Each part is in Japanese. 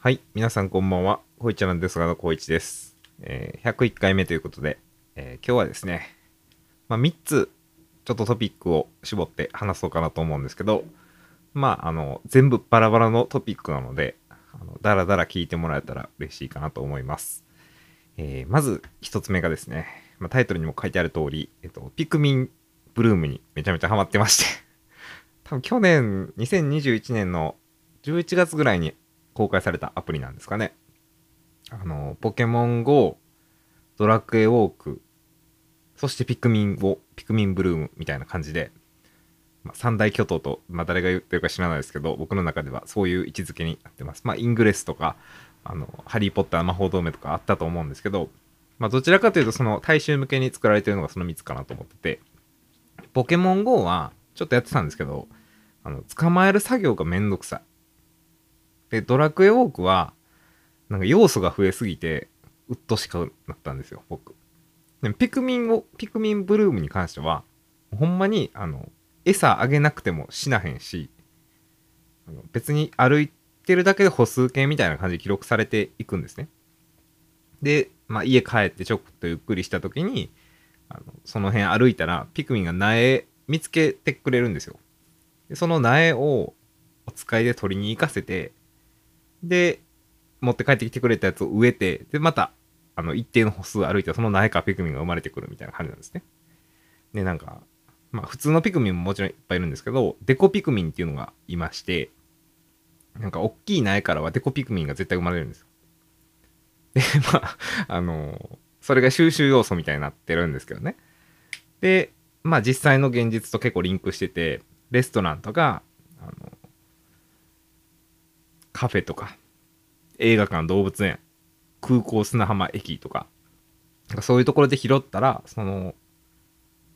はい、皆さんこんばんは。こいちゃなんですがのこういちです。えー101回目ということで、えー今日はですね、まあ、3つちょっとトピックを絞って話そうかなと思うんですけど、まあ、あの、全部バラバラのトピックなので、あのだらだら聞いてもらえたら嬉しいかなと思います。えーまず1つ目がですね、まあ、タイトルにも書いてある通り、えっと、ピクミンブルームにめちゃめちゃハマってまして、多分去年、2021年の11月ぐらいに公開されたアプリなんですかね。あの、ポケモン GO、ドラクエウォーク、そしてピクミンを、ピクミンブルームみたいな感じで、まあ、三大巨頭と、まあ、誰が言ってるか知らないですけど、僕の中ではそういう位置づけになってます。まあ、イングレスとか、あの、ハリー・ポッター魔法同盟とかあったと思うんですけど、まあ、どちらかというと、その大衆向けに作られてるのがその3つかなと思ってて、ポケモン GO は、ちょっとやってたんですけど、あの、捕まえる作業がめんどくさい。で、ドラクエウォークは、なんか要素が増えすぎて、うっとしくなったんですよ、僕。でもピクミンを、ピクミンブルームに関しては、ほんまに、あの、餌あげなくても死なへんし、あの別に歩いてるだけで歩数計みたいな感じで記録されていくんですね。で、まあ、家帰ってちょっとゆっくりした時に、あのその辺歩いたら、ピクミンが苗見つけてくれるんですよ。でその苗をお使いで取りに行かせて、で、持って帰ってきてくれたやつを植えて、で、また、あの、一定の歩数歩いたら、その苗からピクミンが生まれてくるみたいな感じなんですね。で、なんか、まあ、普通のピクミンももちろんいっぱいいるんですけど、デコピクミンっていうのがいまして、なんか、大きい苗からはデコピクミンが絶対生まれるんですよ。で、まあ、あのそれが収集要素みたいになってるんですけどね。で、まあ、実際の現実と結構リンクしてて、レストランとか、カフェとか、映画館、動物園、空港、砂浜駅とか、なんかそういうところで拾ったら、その、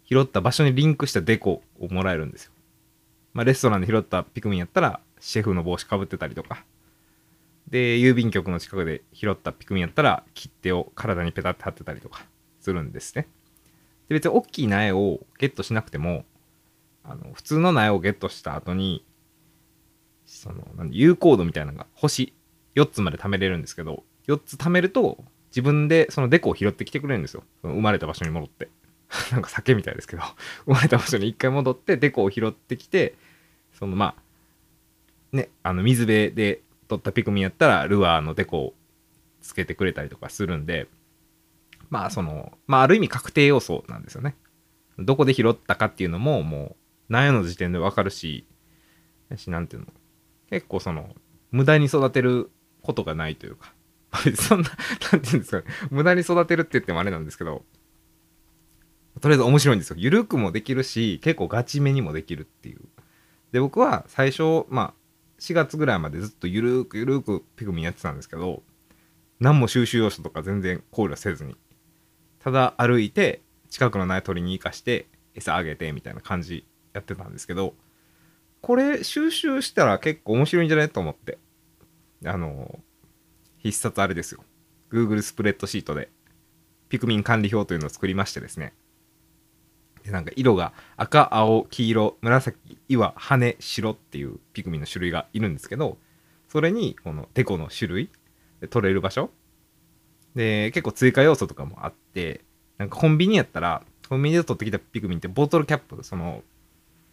拾った場所にリンクしたデコをもらえるんですよ。まあ、レストランで拾ったピクミンやったら、シェフの帽子かぶってたりとか、で、郵便局の近くで拾ったピクミンやったら、切手を体にペタって貼ってたりとかするんですね。で、別に大きい苗をゲットしなくても、あの、普通の苗をゲットした後に、その、なんで有効度みたいなのが星4つまで貯めれるんですけど、4つ貯めると、自分でそのデコを拾ってきてくれるんですよ。その生まれた場所に戻って。なんか酒みたいですけど、生まれた場所に一回戻って、デコを拾ってきて、そのまあ、ね、あの水辺で取ったピクミンやったら、ルアーのデコをつけてくれたりとかするんで、まあその、まあある意味確定要素なんですよね。どこで拾ったかっていうのも、もう、苗の時点でわかるし、やし、なんていうの、結構その、無駄に育てることがないというか、そんな、なんていうんですか、無駄に育てるって言ってもあれなんですけど、とりあえず面白いんですよ。ゆるくもできるし、結構ガチめにもできるっていう。で、僕は最初、まあ、4月ぐらいまでずっとゆるくゆるくピクミンやってたんですけど、何も収集要素とか全然考慮せずに、ただ歩いて、近くの苗取りに行かして、餌あげてみたいな感じやってたんですけど、これ収集したら結構面白いんじゃないと思って。あの、必殺あれですよ。Google スプレッドシートで、ピクミン管理表というのを作りましてですね。で、なんか色が赤、青、黄色、紫、岩、羽、白っていうピクミンの種類がいるんですけど、それにこのデコの種類、取れる場所、で、結構追加要素とかもあって、なんかコンビニやったら、コンビニで取ってきたピクミンってボトルキャップ、その、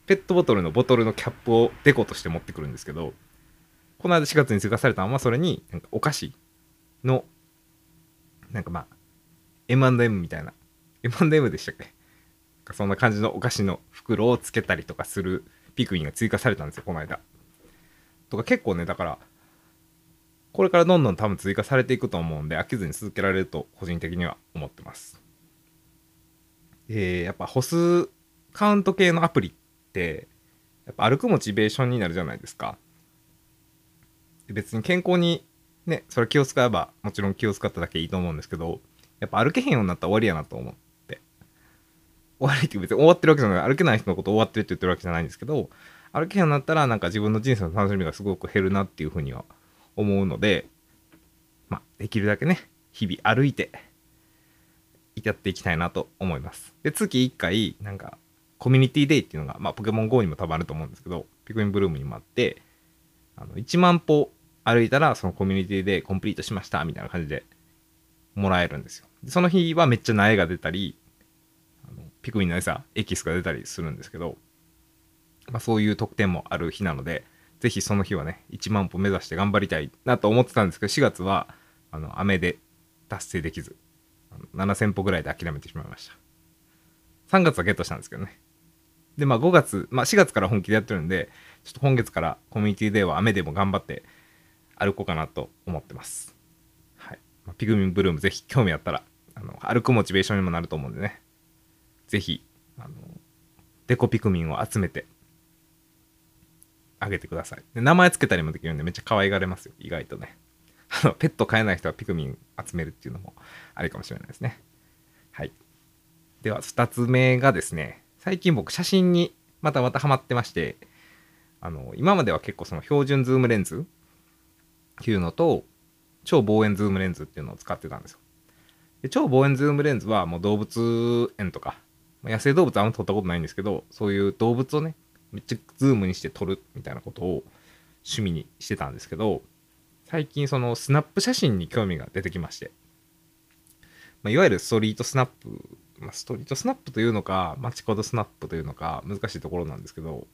ペットボトルのボトルのキャップをデコとして持ってくるんですけど、この間4月に追加されたのは、それに、なんかお菓子の、なんかまあ、M&M みたいな、M&M でしたっけ？そんな感じのお菓子の袋をつけたりとかするピクミンが追加されたんですよ、この間。とか結構ね、だから、これからどんどん多分追加されていくと思うんで、飽きずに続けられると個人的には思ってます。えー、やっぱ歩数カウント系のアプリって、やっぱ歩くモチベーションになるじゃないですか。別に健康にね、それ気を使えばもちろん気を使っただけいいと思うんですけど、やっぱ歩けへんようになったら終わりやなと思って。終わりって別に終わってるわけじゃない。歩けない人のこと終わってるって言ってるわけじゃないんですけど、歩けへんようになったらなんか自分の人生の楽しみがすごく減るなっていうふうには思うので、まあ、できるだけね、日々歩いて、やっていきたいなと思います。で、月1回、なんか、コミュニティデイっていうのが、まあ、ポケモン GO にも多分あると思うんですけど、ピクミンブルームにもあって、あの、1万歩歩いたらそのコミュニティでコンプリートしましたみたいな感じでもらえるんですよ。でその日はめっちゃ苗が出たり、あのピクミンの餌、エキスが出たりするんですけど、まあ、そういう特典もある日なので、ぜひその日はね、1万歩目指して頑張りたいなと思ってたんですけど、4月はあの雨で達成できず、7000歩ぐらいで諦めてしまいました。3月はゲットしたんですけどね。で、まあ5月、まあ4月から本気でやってるんで、ちょっと今月からコミュニティでは雨でも頑張って歩こうかなと思ってます。はい。まあ、ピグミンブルームぜひ興味あったら、あの歩くモチベーションにもなると思うんでね。ぜひ、あの、デコピクミンを集めてあげてください。で名前つけたりもできるんでめっちゃ可愛がれますよ。意外とね。あの、ペット飼えない人はピクミン集めるっていうのもありかもしれないですね。はい。では、2つ目がですね、最近僕写真にまたまたハマってまして、あの、今までは結構その標準ズームレンズっていうのと、超望遠ズームレンズっていうのを使ってたんですよ。で超望遠ズームレンズはもう動物園とか、野生動物あんま撮ったことないんですけど、そういう動物をね、めっちゃズームにして撮るみたいなことを趣味にしてたんですけど、最近そのスナップ写真に興味が出てきまして、まあ、いわゆるストリートスナップ、まあ、ストリートスナップというのか、街コードスナップというのか、難しいところなんですけど、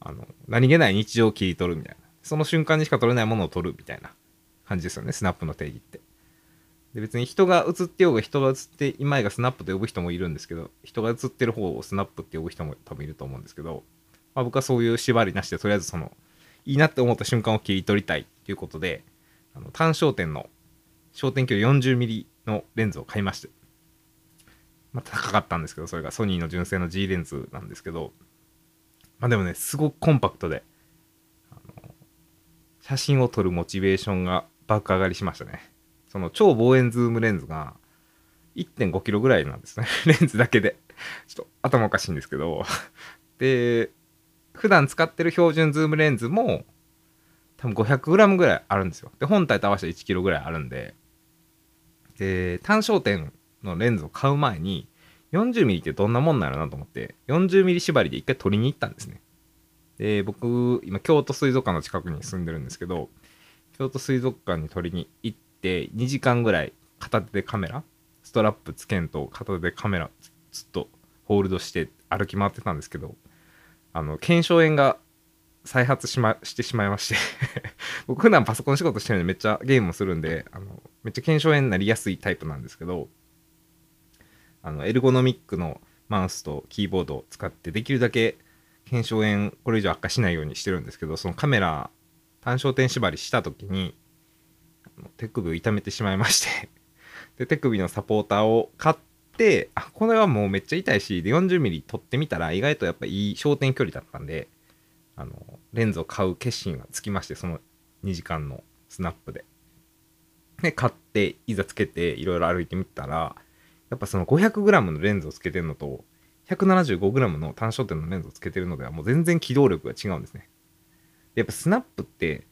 あの、何気ない日常を切り取るみたいな。その瞬間にしか撮れないものを撮るみたいな感じですよね、スナップの定義って。で別に人が映ってようが人が映っていまいがスナップと呼ぶ人もいるんですけど、人が映ってる方をスナップって呼ぶ人も多分いると思うんですけど、まあ、僕はそういう縛りなしで、とりあえずその、いいなって思った瞬間を切り取りたいということで、あの単焦点の焦点距離 40mm のレンズを買いまして、まあ、高かったんですけど、それがソニーの純正の G レンズなんですけど、まあでもね、すごくコンパクトで、写真を撮るモチベーションが爆上がりしましたね。その超望遠ズームレンズが1.5キロぐらいなんですね。レンズだけで。ちょっと頭おかしいんですけど。で、普段使ってる標準ズームレンズも多分 500g ぐらいあるんですよ。で、本体と合わせて 1kg ぐらいあるんで、で、単焦点のレンズを買う前に 40mm ってどんなもんなのなと思って 40mm 縛りで一回撮りに行ったんですね。で、僕、今京都水族館の近くに住んでるんですけど、京都水族館に取りに行って2時間ぐらい片手でカメラストラップつけんと片手でカメラずっとホールドして歩き回ってたんですけどあの腱鞘炎が再発し,、ま、してしまいまして 僕普段パソコン仕事してるんでめっちゃゲームもするんであのめっちゃ腱鞘炎になりやすいタイプなんですけどあのエルゴノミックのマウスとキーボードを使ってできるだけ腱鞘炎これ以上悪化しないようにしてるんですけどそのカメラ単焦点縛りした時に手首を痛めてしまいまして で手首のサポーターを買ってあこれはもうめっちゃ痛いしで 40mm 取ってみたら意外とやっぱいい焦点距離だったんであのレンズを買う決心がつきましてその2時間のスナップで。で買っていざつけていろいろ歩いてみたらやっぱその 500g のレンズをつけてるのと 175g の単焦点のレンズをつけてるのではもう全然機動力が違うんですね。やっぱスナップって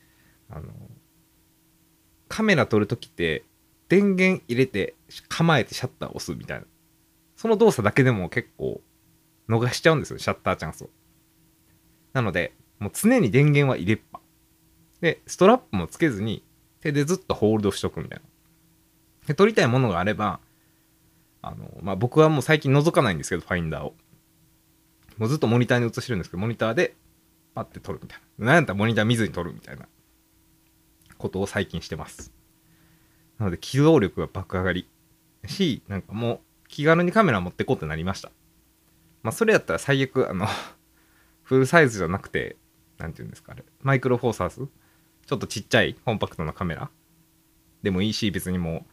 あのカメラ撮るときって電源入れて構えてシャッター押すみたいな。その動作だけでも結構逃しちゃうんですよシャッターチャンスを。なのでもう常に電源は入れっぱ。でストラップもつけずに手でずっとホールドしとくみたいな。で撮りたいものがあればあのまあ僕はもう最近覗かないんですけどファインダーをもうずっとモニターに映してるんですけどモニターでパッて撮るみたいな。なんやったらモニター見ずに撮るみたいなことを最近してます。なので機動力が爆上がり。し、なんかもう気軽にカメラ持ってこうってなりました。まあそれやったら最悪、あのフルサイズじゃなくて、なんて言うんですかあれ、マイクロフォーサーズちょっとちっちゃいコンパクトなカメラでもいいし、別にも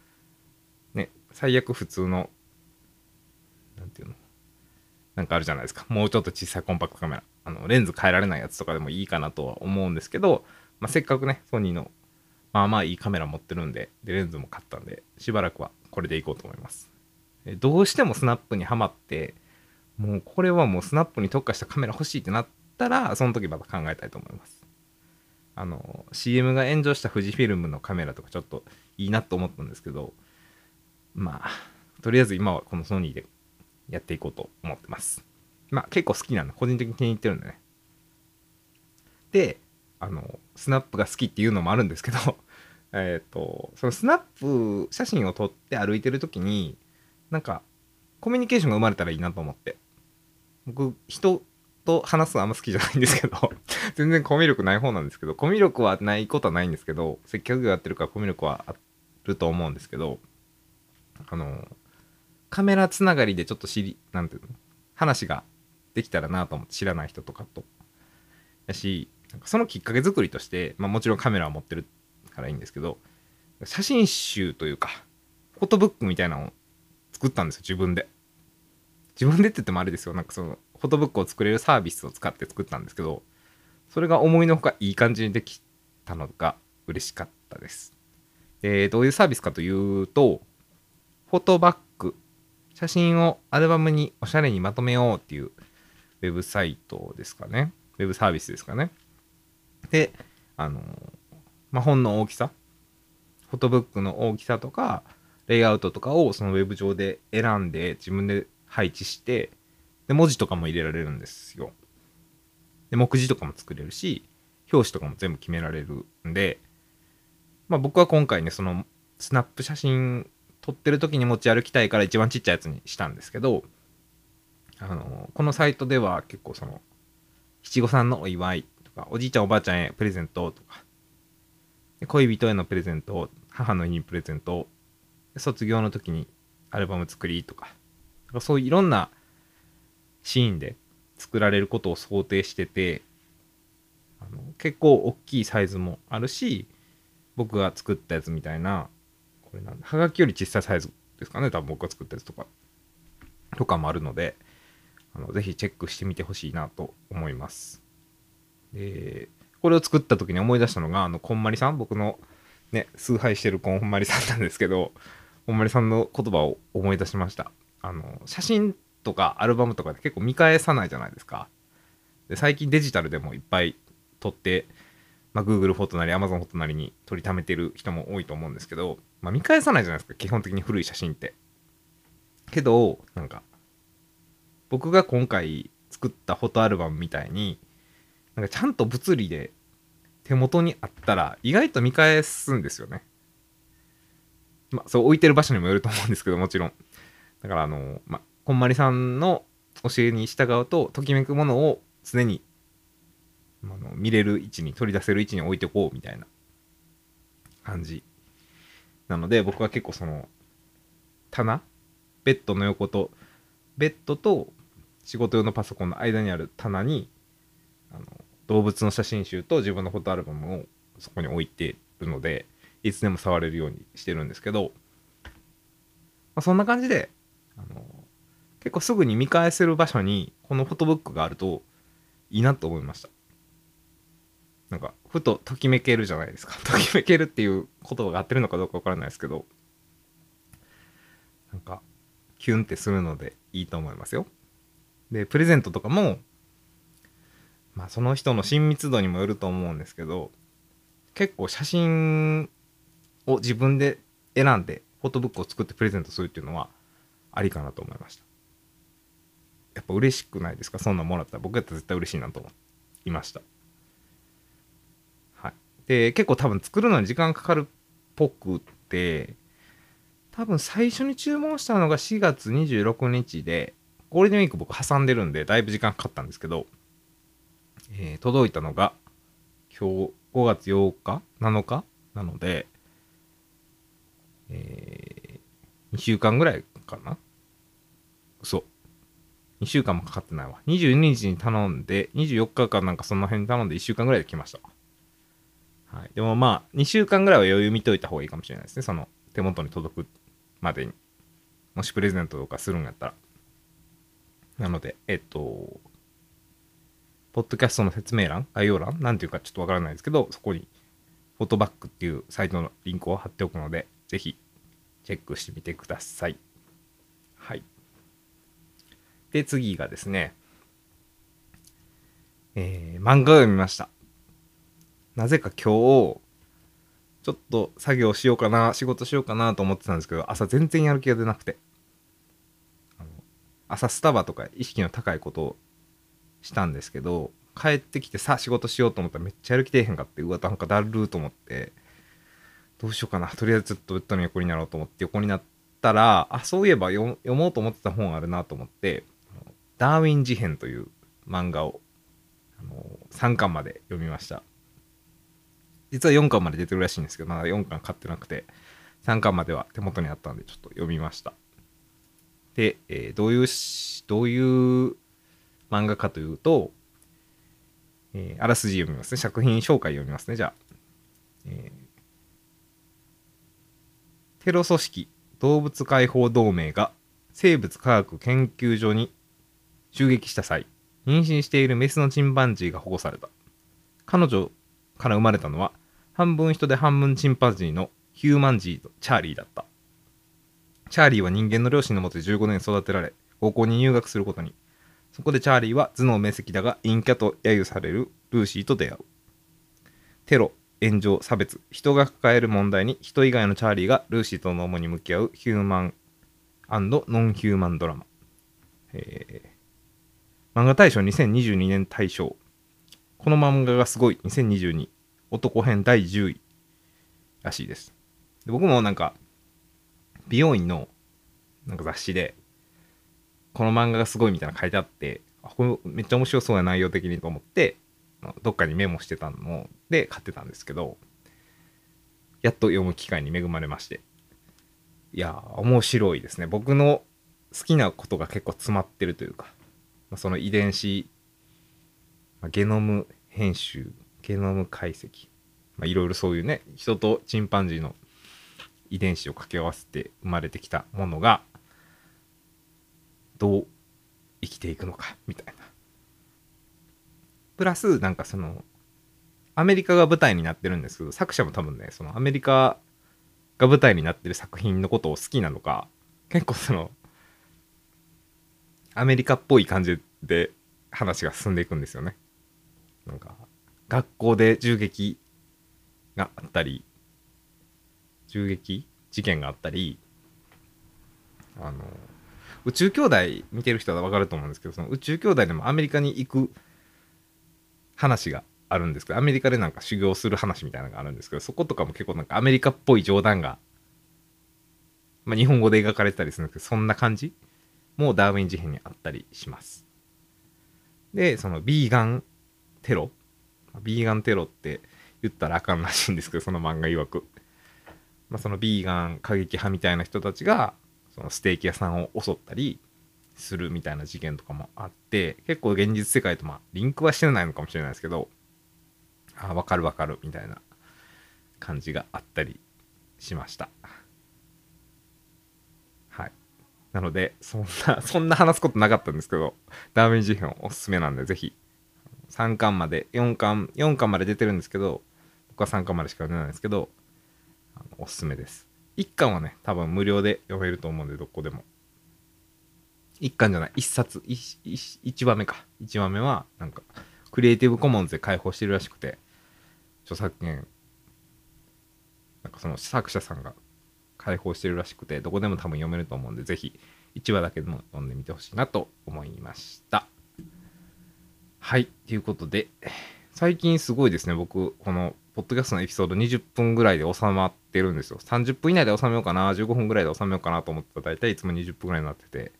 う、ね、最悪普通の、なんていうの？なんかあるじゃないですか。もうちょっと小さいコンパクトカメラ。あの、レンズ変えられないやつとかでもいいかなとは思うんですけど、まあ、せっかくね、ソニーの、まあまあいいカメラ持ってるんで、で、レンズも買ったんで、しばらくはこれでいこうと思います。どうしてもスナップにはまって、もうこれはもうスナップに特化したカメラ欲しいってなったら、その時また考えたいと思います。あの、CM が炎上した富士フィルムのカメラとかちょっといいなと思ったんですけど、まあ、とりあえず今はこのソニーでやっていこうと思ってます。まあ結構好きなんで、個人的に気に入ってるんでね。で、あのスナップが好きっていうのもあるんですけど えっとそのスナップ写真を撮って歩いてる時になんかコミュニケーションが生まれたらいいなと思って僕人と話すのあんま好きじゃないんですけど 全然コミュ力ない方なんですけどコミュ力はないことはないんですけど接客業やってるからコミュ力はあると思うんですけどあのカメラつながりでちょっと知りなんていうの話ができたらなと思って知らない人とかと。やしなんかそのきっかけ作りとして、まあ、もちろんカメラを持ってるからいいんですけど写真集というかフォトブックみたいなのを作ったんですよ自分で。自分でって言ってもあれですよ。なんかそのフォトブックを作れるサービスを使って作ったんですけどそれが思いのほかいい感じにできたのが嬉しかったです。でどういうサービスかというとフォトバック写真をアルバムにおしゃれにまとめようっていうウェブサイトですかね。ウェブサービスですかね。であのまあ、本の大きさ。フォトブックの大きさとかレイアウトとかをそのウェブ上で選んで自分で配置してで文字とかも入れられるんですよ。で目次とかも作れるし表紙とかも全部決められるんでまあ僕は今回ねそのスナップ写真撮ってる時に持ち歩きたいから一番ちっちゃいやつにしたんですけどあのこのサイトでは結構その七五三のお祝いとかおじいちゃんおばあちゃんへプレゼントとか恋人へのプレゼント母の日にプレゼント卒業の時にアルバム作りとかそういういろんなシーンで作られることを想定しててあの結構大きいサイズもあるし僕が作ったやつみたいなこれなんはがきより小さいサイズですかね。多分僕が作ったやつとか。とかもあるのであのぜひチェックしてみてほしいなと思います。でこれを作った時に思い出したのがあのこんまりさん。僕のね崇拝してるこんまりさんなんですけどこんまりさんの言葉を思い出しました。あの写真とかアルバムとかで結構見返さないじゃないですか。で最近デジタルでもいっぱい撮ってまあ、Google フォトなり Amazon フォトなりに撮りためてる人も多いと思うんですけど、まあ、見返さないじゃないですか基本的に古い写真って。けどなんか僕が今回作ったフォトアルバムみたいになんかちゃんと物理で手元にあったら意外と見返すんですよね。まあそう置いてる場所にもよると思うんですけどもちろん。だからあのまあこんまりさんの教えに従うとときめくものを常にあの見れる位置に取り出せる位置に置いておこうみたいな感じなので僕は結構その棚ベッドの横とベッドと仕事用のパソコンの間にある棚にあの動物の写真集と自分のフォトアルバムをそこに置いてるのでいつでも触れるようにしてるんですけど、まあ、そんな感じであの結構すぐに見返せる場所にこのフォトブックがあるといいなと思いました。なんかふとときめけるじゃないですか。ときめけるっていう言葉が合ってるのかどうかわからないですけど。なんかキュンってするのでいいと思いますよ。でプレゼントとかもまあその人の親密度にもよると思うんですけど結構写真を自分で選んでフォトブックを作ってプレゼントするっていうのはありかなと思いました。やっぱ嬉しくないですか？そんなんもらったら僕やったら絶対嬉しいなと思いました。で結構多分作るのに時間かかるっぽくって多分最初に注文したのが4月26日でゴールデンウィーク僕挟んでるんでだいぶ時間かかったんですけどえー、届いたのが今日5月8日？7日なので、えー、2週間ぐらいかな？嘘2週間もかかってないわ。22日に頼んで24日かなんかその辺に頼んで1週間ぐらいで来ました。はい、でもまあ2週間ぐらいは余裕見といた方がいいかもしれないですねその手元に届くまでにもしプレゼントとかするんやったらなのでえっとポッドキャストの説明欄、概要欄、なんていうかちょっとわからないですけど、そこにフォトバックっていうサイトのリンクを貼っておくので、ぜひチェックしてみてください。はい。で、次がですね、えー、漫画を読みました。なぜか今日、ちょっと作業しようかな、仕事しようかなと思ってたんですけど、朝全然やる気が出なくて。朝スタバとか意識の高いことをしたんですけど帰ってきてさ仕事しようと思ったらめっちゃやる気出えへんかってうわなんかだるーと思ってどうしようかなとりあえずちょっとベッドの横になろうと思って横になったらあそういえば読もうと思ってた本あるなと思って「ダーウィン事変」という漫画をあの3巻まで読みました実は4巻まで出てるらしいんですけどまだ4巻買ってなくて3巻までは手元にあったんでちょっと読みました。で、えーどういうどういう漫画かというと、えーあらすじ読みますね。作品紹介読みますね。じゃあ、えーテロ組織動物解放同盟が生物科学研究所に襲撃した際妊娠しているメスのチンパンジーが保護された。彼女から生まれたのは半分人で半分チンパンジーのヒューマンジーとチャーリーだった。チャーリーは人間の両親のもとで15年育てられ高校に入学することに。そこでチャーリーは頭脳明晰だが陰キャと揶揄されるルーシーと出会う。テロ炎上差別人が抱える問題に人以外のチャーリーがルーシーとの主に向き合うヒューマンノンヒューマンドラマ、えー漫画大賞2022年大賞。この漫画がすごい。2022男編第10位らしいです。で僕もなんか美容院のなんか雑誌でこの漫画がすごいみたいな書いてあってあこれめっちゃ面白そうな内容的にと思ってどっかにメモしてたので買ってたんですけどやっと読む機会に恵まれまして。いや面白いですね。僕の好きなことが結構詰まってるというか、その遺伝子、ゲノム編集ゲノム解析。まあいろいろそういうね人とチンパンジーの遺伝子を掛け合わせて生まれてきたものがどう生きていくのかみたいな。プラスなんかそのアメリカが舞台になってるんですけど作者も多分ねそのアメリカが舞台になってる作品のことを好きなのか結構そのアメリカっぽい感じで話が進んでいくんですよね。なんか学校で銃撃があったり銃撃事件があったりあの宇宙兄弟見てる人は分かると思うんですけどその宇宙兄弟でもアメリカに行く話があるんですけどアメリカでなんか修行する話みたいなのがあるんですけどそことかも結構なんかアメリカっぽい冗談が、まあ、日本語で描かれてたりするんですけどそんな感じもダーウィン事変にあったりします。でそのビーガンテロビーガンテロって言ったらあかんらしいんですけどその漫画曰く、まあ、そのビーガン過激派みたいな人たちがそのステーキ屋さんを襲ったりするみたいな事件とかもあって結構現実世界とまあリンクはしてないのかもしれないですけどあ分かる分かるみたいな感じがあったりしました。はい。なのでそんなそんな話すことなかったんですけどダーウィン事変おすすめなんでぜひ3巻まで4巻4巻まで出てるんですけど僕は3巻までしか出ないんですけどあのおすすめです。1巻はね多分無料で読めると思うんでどこでも。1巻じゃない1冊 1, 1話目か。1話目はなんかクリエイティブコモンズで開放してるらしくて著作権なんかその作者さんが開放してるらしくてどこでも多分読めると思うんでぜひ1話だけでも読んでみてほしいなと思いました。はいということで最近すごいですね僕このポッドキャストのエピソード20分ぐらいで収まってるんですよ。30分以内で収めようかな15分ぐらいで収めようかなと思ってたら大体いつも20分ぐらいになってて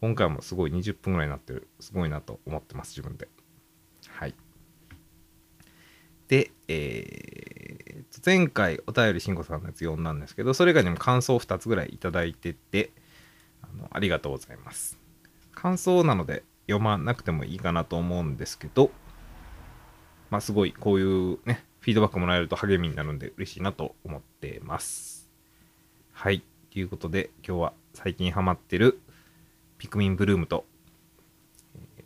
今回もすごい20分ぐらいになってるすごいなと思ってます自分で。はい。で、えー、前回お便りしんこさんのやつ読んだんですけどそれ以外にも感想を2つぐらいいただいててあのありがとうございます。感想なので読まなくてもいいかなと思うんですけどまあすごいこういうねフィードバックもらえると励みになるんで嬉しいなと思ってます。はい。ということで今日は最近ハマってるピクミンブルームと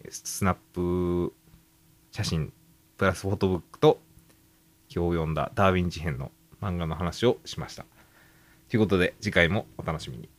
スナップ写真プラスフォトブックと今日読んだダーウィン事変の漫画の話をしました。ということで次回もお楽しみに。